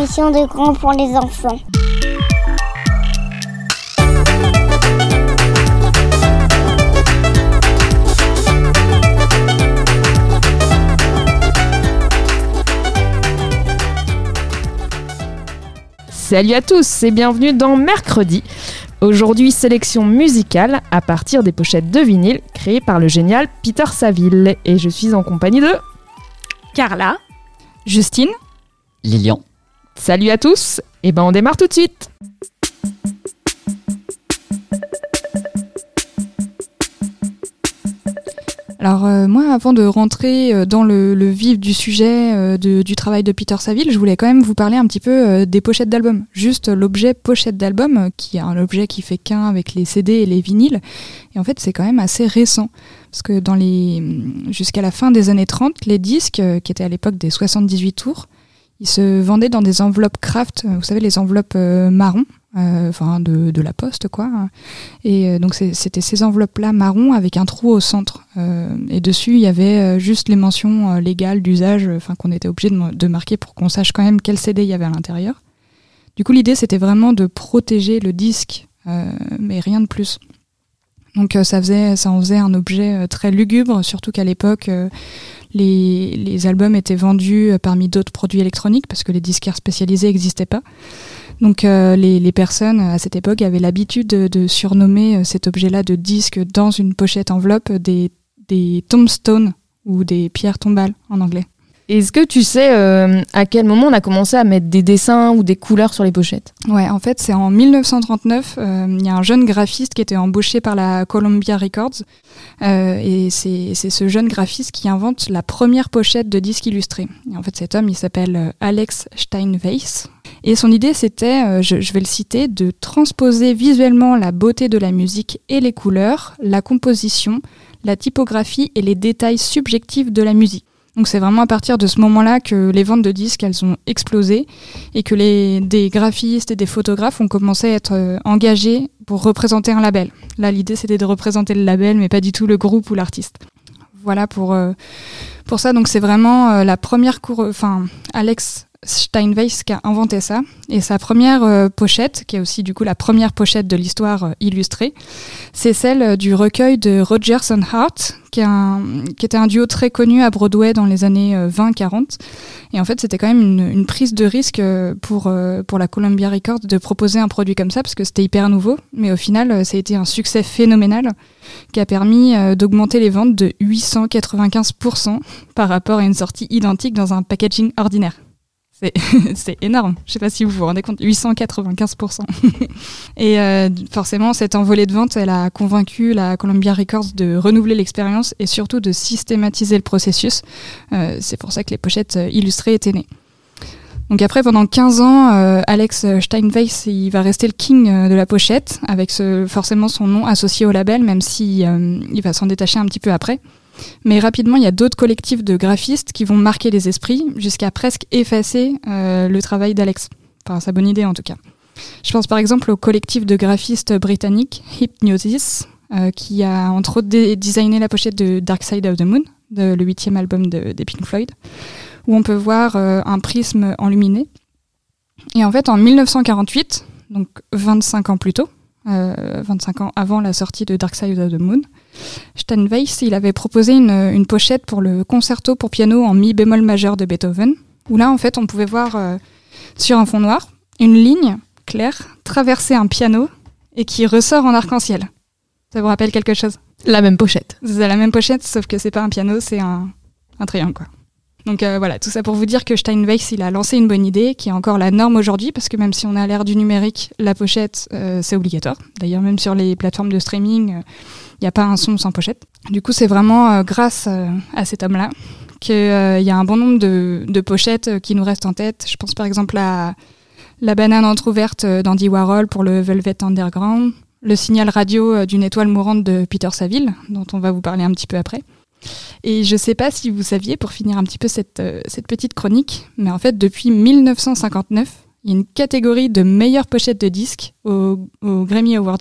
Émission de grands pour les enfants. Salut à tous et bienvenue dans Mercredi. Aujourd'hui, sélection musicale à partir des pochettes de vinyle créées par le génial Peter Saville. Et je suis en compagnie de Carla, Justine, Lilian. Salut à tous Et ben on démarre tout de suite Alors euh, moi, avant de rentrer euh, dans le, vif du sujet euh, du travail de Peter Saville, je voulais quand même vous parler un petit peu des pochettes d'albums. Juste l'objet pochette d'album, qui est un objet qui fait qu'un avec les CD et les vinyles. Et en fait, c'est quand même assez récent. Parce que jusqu'à la fin des années 30, les disques, qui étaient à l'époque des 78 tours, ils se vendaient dans des enveloppes craft, euh, vous savez, les enveloppes euh, marron, euh, enfin de, de la poste, quoi. Et donc c'était ces enveloppes-là marron avec un trou au centre. Et dessus, il y avait juste les mentions légales d'usage, enfin qu'on était obligé de, marquer pour qu'on sache quand même quel CD il y avait à l'intérieur. Du coup, l'idée c'était vraiment de protéger le disque, euh, mais rien de plus. Donc ça faisait, ça en faisait un objet très lugubre, surtout qu'à l'époque, les, les albums étaient vendus euh, parmi d'autres produits électroniques parce que les disquaires spécialisés n'existaient pas. Donc euh, les, les personnes à cette époque avaient l'habitude de, de surnommer euh, cet objet-là de disque dans une pochette enveloppe des, des tombstones ou des pierres tombales en anglais. Est-ce que tu sais euh, à quel moment on a commencé à mettre des dessins ou des couleurs sur les pochettes? Ouais, en fait, c'est en 1939. euh, Il y a un jeune graphiste qui était embauché par la Columbia Records. euh, et c'est ce jeune graphiste qui invente la première pochette de disque illustré. Et en fait, cet homme, il s'appelle Alex Steinweiss. Et son idée, c'était, je, je vais le citer, de transposer visuellement la beauté de la musique et les couleurs, la composition, la typographie et les détails subjectifs de la musique. Donc c'est vraiment à partir de ce moment-là que les ventes de disques, elles ont explosé et que les, des graphistes et des photographes ont commencé à être euh, engagés pour représenter un label. Là, l'idée, c'était de représenter le label, mais pas du tout le groupe ou l'artiste. Voilà pour, euh, pour ça. Donc, c'est vraiment euh, la première cour... Enfin, Alex Steinweiss qui a inventé ça. Et sa première euh, pochette, qui est aussi du coup la première pochette de l'histoire euh, illustrée, c'est celle euh, du recueil de Rogers and Hart, qui, est un- était un duo très connu à Broadway dans les années euh, 20-40. Et en fait, c'était quand même une, prise de risque pour, pour la Columbia Records de proposer un produit comme ça, parce que c'était hyper nouveau. Mais au final, ça a été un succès phénoménal qui a permis d'augmenter les ventes de 895% par rapport à une sortie identique dans un packaging ordinaire. C'est- énorme. Je sais pas si vous vous rendez compte, 895%. Et euh, forcément, cette envolée de vente, elle a convaincu la Columbia Records de renouveler l'expérience et surtout de systématiser le processus. Euh, C'est pour ça que les pochettes euh, illustrées étaient nées. Donc après, pendant 15 ans, Alex Steinweiss, il va rester le king de la pochette, avec ce, forcément son nom associé au label, même si il va s'en détacher un petit peu après. Mais rapidement, il y a d'autres collectifs de graphistes qui vont marquer les esprits, jusqu'à presque effacer euh, le travail d'Alex. Enfin, sa bonne idée en tout cas. Je pense par exemple au collectif de graphistes britanniques Hypnosis, euh, qui a entre autres designé la pochette de Dark Side of the Moon, le huitième album de, des Pink Floyd, où on peut voir euh, un prisme enluminé. Et en fait, en 1948, donc 25 ans plus tôt, euh, 25 ans avant la sortie de Dark Side of the Moon, Steinweiss, il avait proposé une, une pochette pour le concerto pour piano en mi bémol majeur de Beethoven, où là, en fait, on pouvait voir euh, sur un fond noir une ligne claire traverser un piano et qui ressort en arc-en-ciel. Ça vous rappelle quelque chose? La même pochette. C'est la même pochette, sauf que c'est pas un piano, c'est un, un triangle, quoi. Donc euh, voilà, tout ça pour vous dire que Steinweiss, il a lancé une bonne idée, qui est encore la norme aujourd'hui, parce que même si on a l'ère du numérique, la pochette, euh, c'est obligatoire. D'ailleurs, même sur les plateformes de streaming, il n'y a pas un son sans pochette. Du coup, c'est vraiment euh, grâce euh, à cet homme-là qu'il y a un bon nombre de, de pochettes euh, qui nous restent en tête. Je pense par exemple à La banane entrouverte d'Andy Warhol pour le Velvet Underground, le signal radio d'une étoile mourante de Peter Saville, dont on va vous parler un petit peu après. Et je ne sais pas si vous saviez, pour finir un petit peu cette, cette petite chronique, mais en fait, depuis 1959, il y a une catégorie de meilleure pochette de disques aux, Grammy Awards.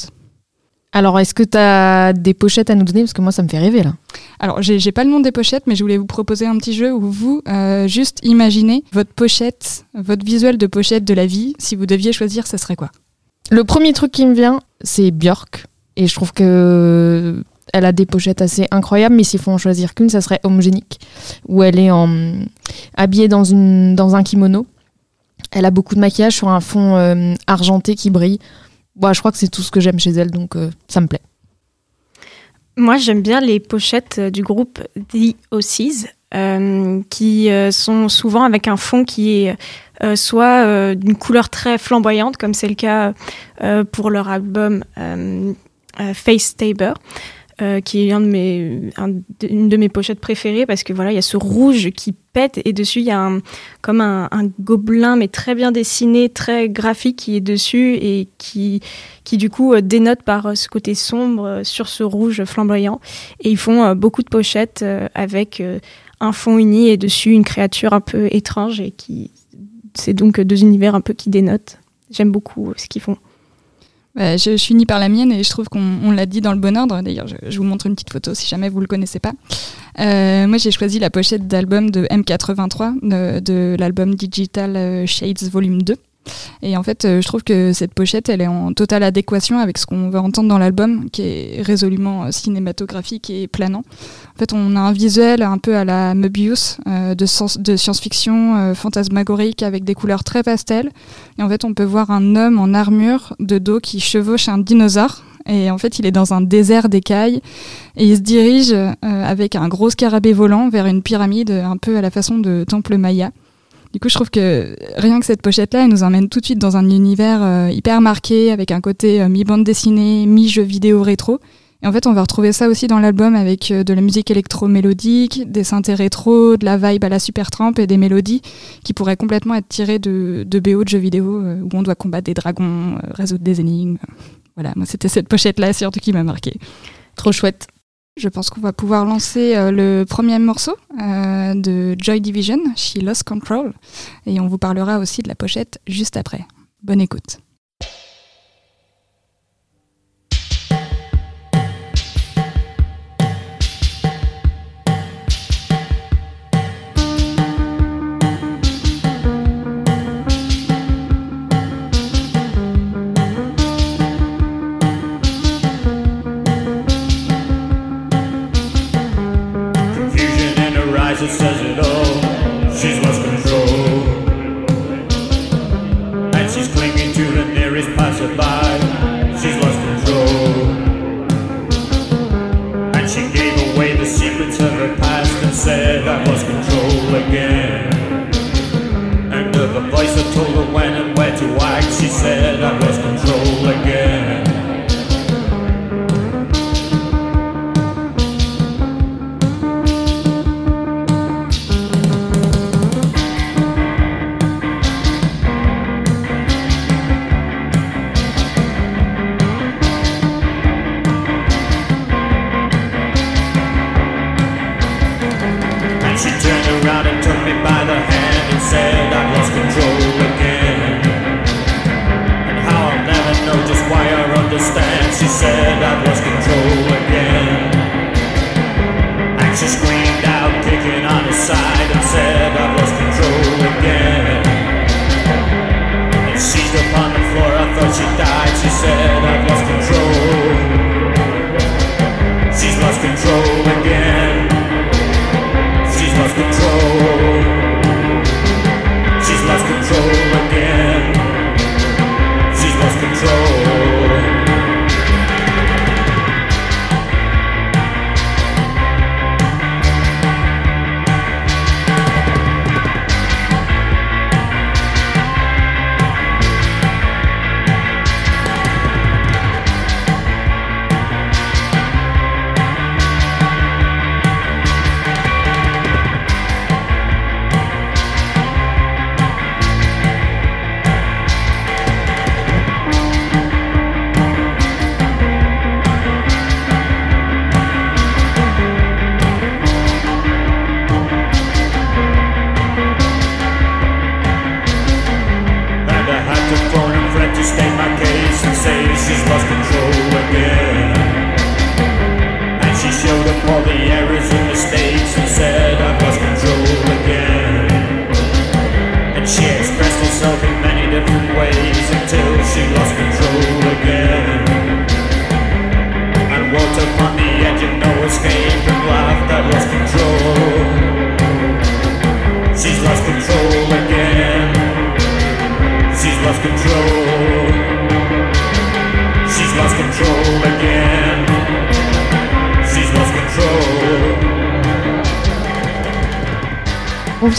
Alors, est-ce que tu as des pochettes à nous donner? Parce que moi, ça me fait rêver là. Alors, j'ai pas le nom des pochettes, mais je voulais vous proposer un petit jeu où vous, euh, juste imaginez votre pochette, votre visuel de pochette de la vie. Si vous deviez choisir, ça serait quoi? Le premier truc qui me vient, c'est Björk. Et je trouve que elle a des pochettes assez incroyables, mais s'il faut en choisir qu'une, ça serait Homogénique, où elle est en, habillée dans, un kimono. Elle a beaucoup de maquillage sur un fond euh, argenté qui brille. Bon, je crois que c'est tout ce que j'aime chez elle, donc euh, ça me plaît. Moi, j'aime bien les pochettes euh, du groupe The Ossies, qui sont souvent avec un fond qui est soit d'une couleur très flamboyante, comme c'est le cas pour leur album Face Taber, euh, qui est un de mes, une de mes pochettes préférées parce que voilà, il y a ce rouge qui pète et dessus il y a un, comme un, gobelin mais très bien dessiné, très graphique qui est dessus et qui, qui du coup euh, dénote par euh, ce côté sombre sur ce rouge flamboyant. Et ils font beaucoup de pochettes avec un fond uni et dessus une créature un peu étrange et qui, c'est donc deux univers un peu qui dénotent. J'aime beaucoup ce qu'ils font. Bah, je, suis unie par la mienne et je trouve qu'on l'a dit dans le bon ordre. D'ailleurs, je, vous montre une petite photo si jamais vous le connaissez pas. Euh, moi, j'ai choisi la pochette d'album de M83, de, de l'album Digital euh, Shades Volume 2. Et en fait, euh, je trouve que cette pochette, elle est en totale adéquation avec ce qu'on va entendre dans l'album, qui est résolument euh, cinématographique et planant. En fait, on a un visuel un peu à la Möbius, euh, de, science-fiction fantasmagorique avec des couleurs très pastel. Et en fait, on peut voir un homme en armure de dos qui chevauche un dinosaure. Et en fait, il est dans un désert d'écailles et il se dirige avec un gros scarabée volant vers une pyramide un peu à la façon de temple maya. Du coup, je trouve que rien que cette pochette-là, elle nous emmène tout de suite dans un univers euh, hyper marqué, avec un côté euh, mi-bande dessinée, mi-jeu vidéo rétro. Et en fait, on va retrouver ça aussi dans l'album avec euh, de la musique électro-mélodique, des synthés rétro, de la vibe à la Supertramp et des mélodies qui pourraient complètement être tirées de, de BO de jeux vidéo où on doit combattre des dragons, résoudre des énigmes. Voilà, moi, c'était cette pochette-là surtout qui m'a marqué. Trop chouette. Je pense qu'on va pouvoir lancer euh, le premier morceau euh, de Joy Division, She Lost Control, et on vous parlera aussi de la pochette juste après. Bonne écoute. is passerby.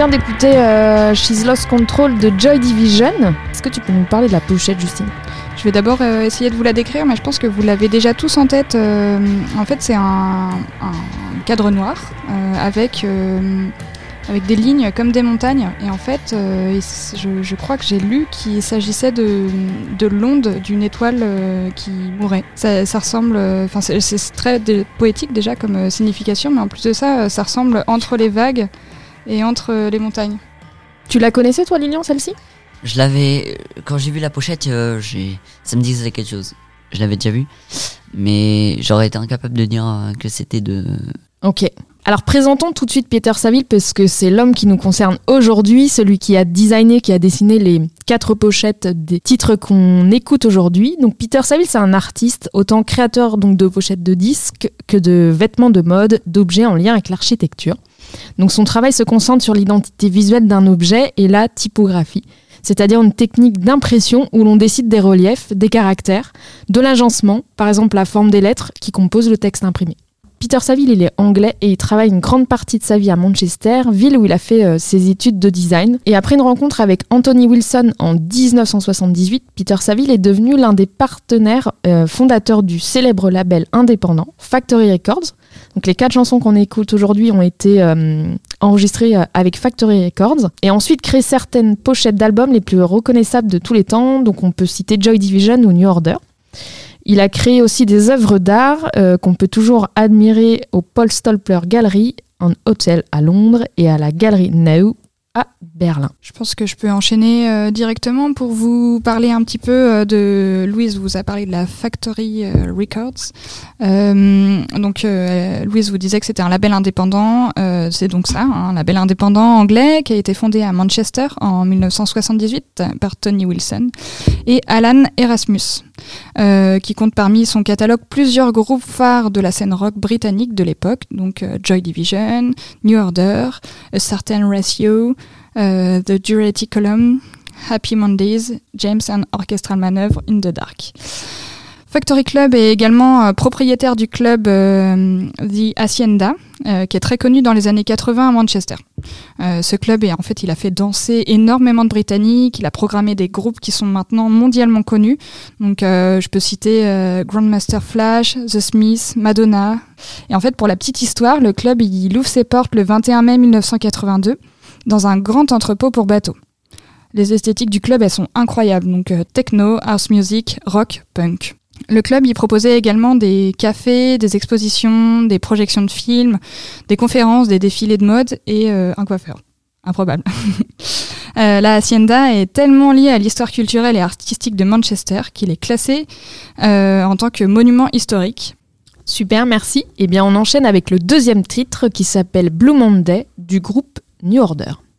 Vient d'écouter euh, She's Lost Control de Joy Division. Est-ce que tu peux nous parler de la pochette, Justine? Je vais d'abord euh, essayer de vous la décrire, mais je pense que vous l'avez déjà tous en tête. Euh, en fait, c'est un, cadre noir euh, avec, avec des lignes comme des montagnes. Et en fait, je, crois que j'ai lu qu'il s'agissait de, de l'onde d'une étoile qui mourait. Ça, ressemble, enfin, c'est très poétique déjà comme signification, mais en plus de ça, ça ressemble entre les vagues et entre euh, les montagnes. Tu la connaissais, toi, Lilian, celle-ci? Je l'avais. Quand j'ai vu la pochette, euh, j'ai, ça me disait quelque chose. Je l'avais déjà vu, mais j'aurais été incapable de dire euh, que c'était de. Ok. Alors présentons tout de suite Peter Saville parce que c'est l'homme qui nous concerne aujourd'hui, celui qui a designé, qui a dessiné les quatre pochettes des titres qu'on écoute aujourd'hui. Donc Peter Saville, c'est un artiste, autant créateur donc de pochettes de disques que de vêtements de mode, d'objets en lien avec l'architecture. Donc son travail se concentre sur l'identité visuelle d'un objet et la typographie, c'est-à-dire une technique d'impression où l'on décide des reliefs, des caractères, de l'agencement, par exemple la forme des lettres qui composent le texte imprimé. Peter Saville, il est anglais et il travaille une grande partie de sa vie à Manchester, ville où il a fait euh, ses études de design. Et après une rencontre avec Anthony Wilson en 1978, Peter Saville est devenu l'un des partenaires euh, fondateurs du célèbre label indépendant Factory Records. Donc les quatre chansons qu'on écoute aujourd'hui ont été euh, enregistrées euh, avec Factory Records et ensuite créé certaines pochettes d'albums les plus reconnaissables de tous les temps. Donc on peut citer Joy Division ou New Order. Il a créé aussi des œuvres d'art euh, qu'on peut toujours admirer au Paul Stolper Gallery, un hôtel à Londres, et à la Galerie Nau à Berlin. Je pense que je peux enchaîner euh, directement pour vous parler un petit peu euh, de Louise vous a parlé de la Factory euh, Records. Donc Louise vous disait que c'était un label indépendant, c'est donc ça, hein, un label indépendant anglais qui a été fondé à Manchester en 1978 par Tony Wilson et Alan Erasmus, qui compte parmi son catalogue plusieurs groupes phares de la scène rock britannique de l'époque, donc Joy Division, New Order, A Certain Ratio, The Duality Column, Happy Mondays, James and Orchestral Maneuver in the Dark. Factory Club est également euh, propriétaire du club euh, The Hacienda, euh, qui est très connu dans les années 80 à Manchester. Euh, ce club, est, en fait, il a fait danser énormément de Britanniques, il a programmé des groupes qui sont maintenant mondialement connus. Donc, euh, je peux citer euh, Grandmaster Flash, The Smiths, Madonna. Et en fait, pour la petite histoire, le club, il ouvre ses portes le 21 mai 1982 dans un grand entrepôt pour bateaux. Les esthétiques du club, elles sont incroyables, donc euh, techno, house music, rock, punk. Le club y proposait également des cafés, des expositions, des projections de films, des conférences, des défilés de mode et euh, un coiffeur. Improbable. Euh, la Hacienda est tellement liée à l'histoire culturelle et artistique de Manchester qu'il est classé en tant que monument historique. Super, merci. Eh bien, on enchaîne avec le deuxième titre qui s'appelle Blue Monday du groupe New Order.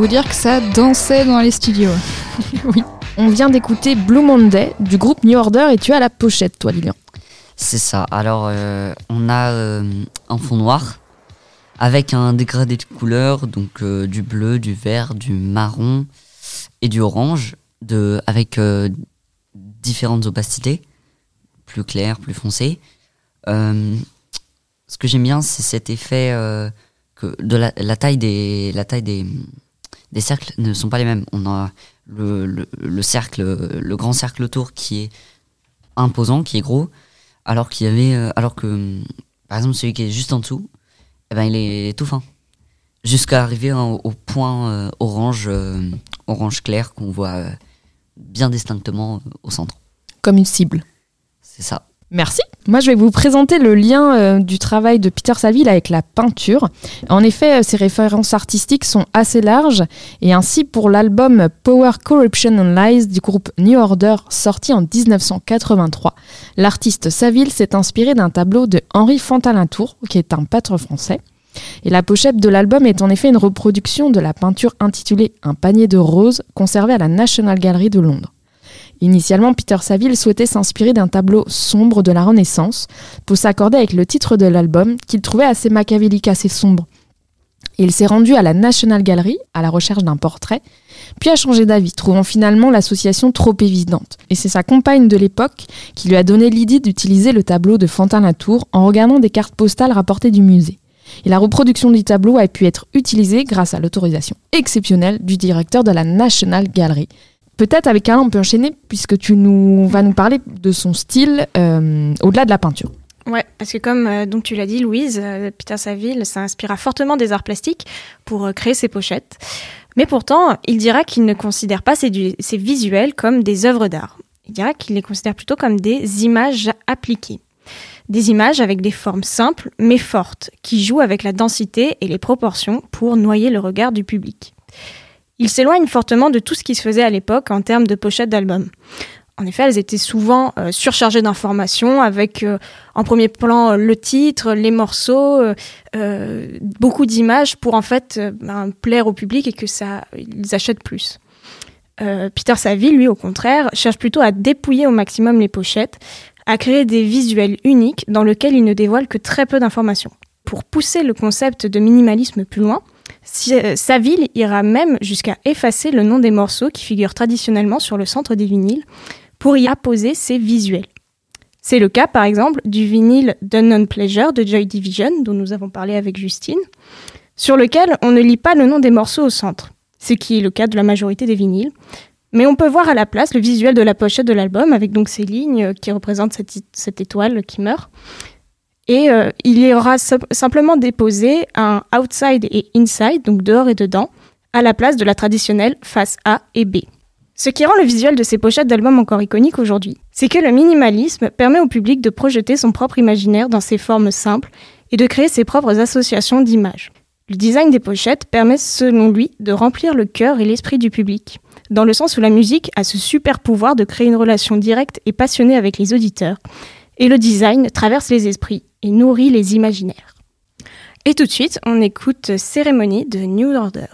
Vous dire que ça dansait dans les studios. On vient d'écouter Blue Monday du groupe New Order et tu as la pochette, toi, Lilian. C'est ça. Alors, euh, on a euh, un fond noir avec un dégradé de couleurs, donc euh, du bleu, du vert, du marron et du orange, de, avec euh, différentes opacités, plus claires, plus foncées. Euh, ce que j'aime bien, c'est cet effet euh, que de la, la taille des la taille des, des cercles ne sont pas les mêmes. On a le, le, le cercle, le grand cercle autour qui est imposant, qui est gros, alors qu'il y avait, euh, alors que par exemple celui qui est juste en dessous, eh ben il est tout fin, jusqu'à arriver au, au point euh, orange, euh, orange clair qu'on voit euh, bien distinctement au centre. Comme une cible. C'est ça. Merci. Moi, je vais vous présenter le lien euh, du travail de Peter Saville avec la peinture. En effet, euh, ses références artistiques sont assez larges et ainsi pour l'album Power, Corruption and Lies du groupe New Order sorti en 1983, l'artiste Saville s'est inspiré d'un tableau de Henri Fantalintour, qui est un peintre français. Et la pochette de l'album est en effet une reproduction de la peinture intitulée Un panier de roses conservée à la National Gallery de Londres. Initialement, Peter Saville souhaitait s'inspirer d'un tableau sombre de la Renaissance pour s'accorder avec le titre de l'album qu'il trouvait assez machiavélique, assez sombre. Il s'est rendu à la National Gallery à la recherche d'un portrait, puis a changé d'avis, trouvant finalement l'association trop évidente. Et c'est sa compagne de l'époque qui lui a donné l'idée d'utiliser le tableau de Fantin-Latour en regardant des cartes postales rapportées du musée. Et la reproduction du tableau a pu être utilisée grâce à l'autorisation exceptionnelle du directeur de la National Gallery. Peut-être avec Alain, on peut enchaîner puisque tu nous vas nous parler de son style euh, au-delà de la peinture. Ouais, parce que comme euh, donc tu l'as dit, Louise, euh, Peter Saville s'inspira fortement des arts plastiques pour créer ses pochettes. Mais pourtant, il dira qu'il ne considère pas ces, du- ces visuels comme des œuvres d'art. Il dira qu'il les considère plutôt comme des images appliquées. Des images avec des formes simples mais fortes, qui jouent avec la densité et les proportions pour noyer le regard du public. Il s'éloigne fortement de tout ce qui se faisait à l'époque en termes de pochettes d'albums. En effet, elles étaient souvent euh, surchargées d'informations avec euh, en premier plan euh, le titre, les morceaux, beaucoup d'images pour en fait ben, plaire au public et que ça ils achètent plus. Peter Saville, lui, au contraire, cherche plutôt à dépouiller au maximum les pochettes, à créer des visuels uniques dans lesquels il ne dévoile que très peu d'informations. Pour pousser le concept de minimalisme plus loin, si- euh, Saville ira même jusqu'à effacer le nom des morceaux qui figurent traditionnellement sur le centre des vinyles pour y apposer ses visuels. C'est le cas, par exemple, du vinyle d'Unknown Pleasure de Joy Division, dont nous avons parlé avec Justine, sur lequel on ne lit pas le nom des morceaux au centre, ce qui est le cas de la majorité des vinyles. Mais on peut voir à la place le visuel de la pochette de l'album, avec donc ces lignes qui représentent cette, cette étoile qui meurt. Et euh, il y aura simplement déposé un outside et inside, donc dehors et dedans, à la place de la traditionnelle face A et B. Ce qui rend le visuel de ces pochettes d'albums encore iconique aujourd'hui, c'est que le minimalisme permet au public de projeter son propre imaginaire dans ses formes simples et de créer ses propres associations d'images. Le design des pochettes permet, selon lui, de remplir le cœur et l'esprit du public, dans le sens où la musique a ce super pouvoir de créer une relation directe et passionnée avec les auditeurs, et le design traverse les esprits et nourrit les imaginaires. Et tout de suite, on écoute Cérémonie de New Order.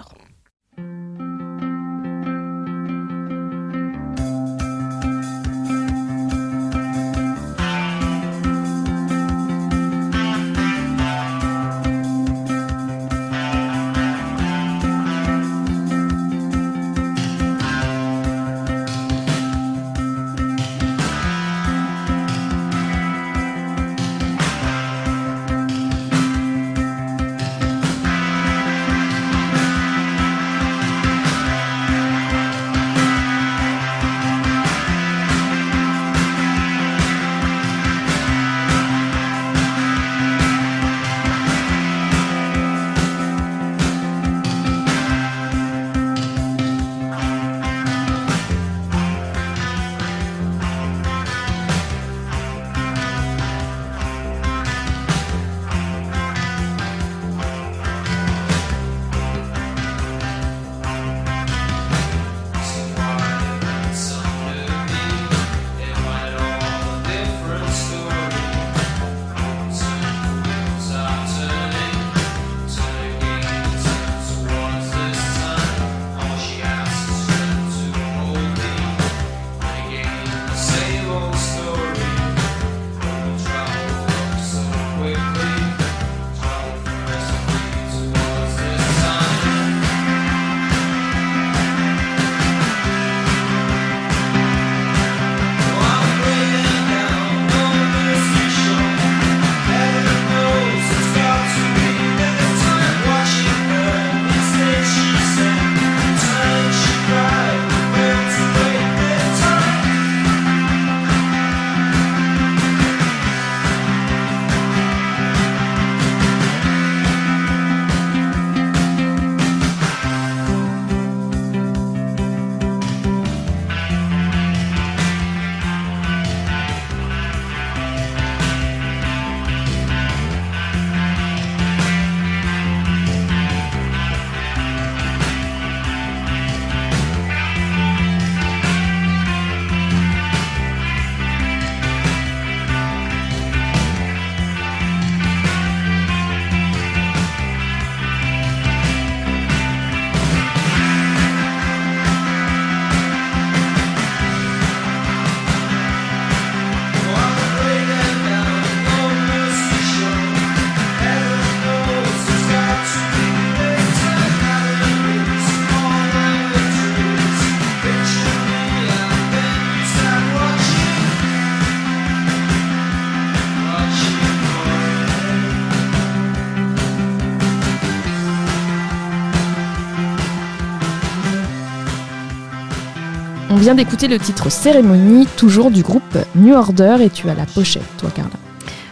Vient d'écouter le titre Cérémonie, toujours du groupe New Order, et tu as la pochette, toi, Carla.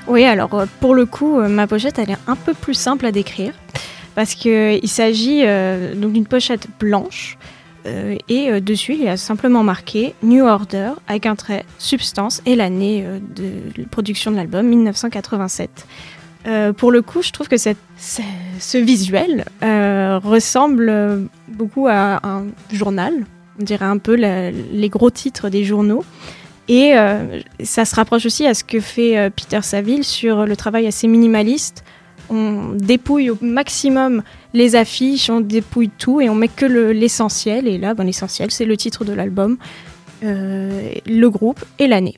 Oui, alors euh, pour le coup, euh, ma pochette, elle est un peu plus simple à décrire parce qu'il s'agit euh, donc d'une pochette blanche et dessus, il y a simplement marqué New Order avec un trait substance et l'année de production de l'album 1987. Euh, pour le coup, je trouve que ce, visuel ressemble beaucoup à un journal. On dirait un peu les gros titres des journaux. Et euh, ça se rapproche aussi à ce que fait euh, Peter Saville sur le travail assez minimaliste. On dépouille au maximum les affiches, on dépouille tout et on met que le- l'essentiel. Et là, ben, l'essentiel, c'est le titre de l'album, euh, le groupe et l'année.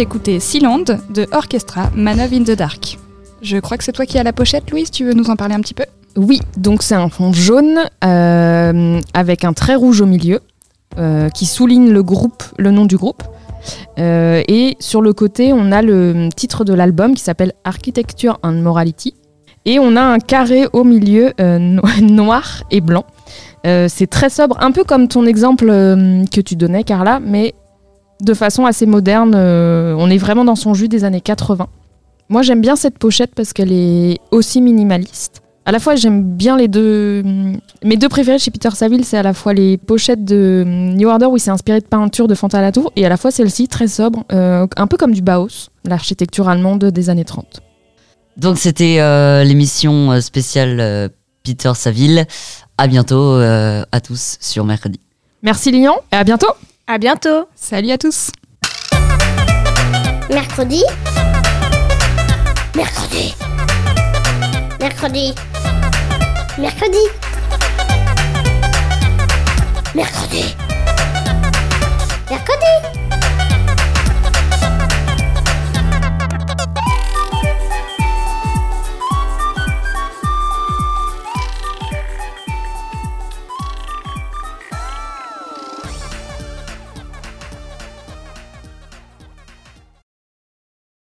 D'écouter Sealand de Orchestra Man of in the Dark. Je crois que c'est toi qui as la pochette, Louise, tu veux nous en parler un petit peu? Oui, donc c'est un fond jaune euh, avec un trait rouge au milieu euh, qui souligne le groupe, le nom du groupe. Euh, et sur le côté, on a le titre de l'album qui s'appelle Architecture and Morality. Et on a un carré au milieu no- noir et blanc. C'est très sobre, un peu comme ton exemple que tu donnais, Carla, mais de façon assez moderne. euh, on est vraiment dans son jus des années 80. Moi, j'aime bien cette pochette parce qu'elle est aussi minimaliste. À la fois, j'aime bien les deux. Mes deux préférés chez Peter Saville, c'est à la fois les pochettes de New Order où il s'est inspiré de peinture de Fantalatour et à la fois celle-ci très sobre, euh, un peu comme du Bauhaus, l'architecture allemande des années 30. Donc c'était euh, l'émission spéciale Peter Saville. À bientôt à tous sur mercredi. Merci Lyon et à bientôt À bientôt Salut à tous Mercredi Mercredi Mercredi Mercredi. Mercredi. Mercredi.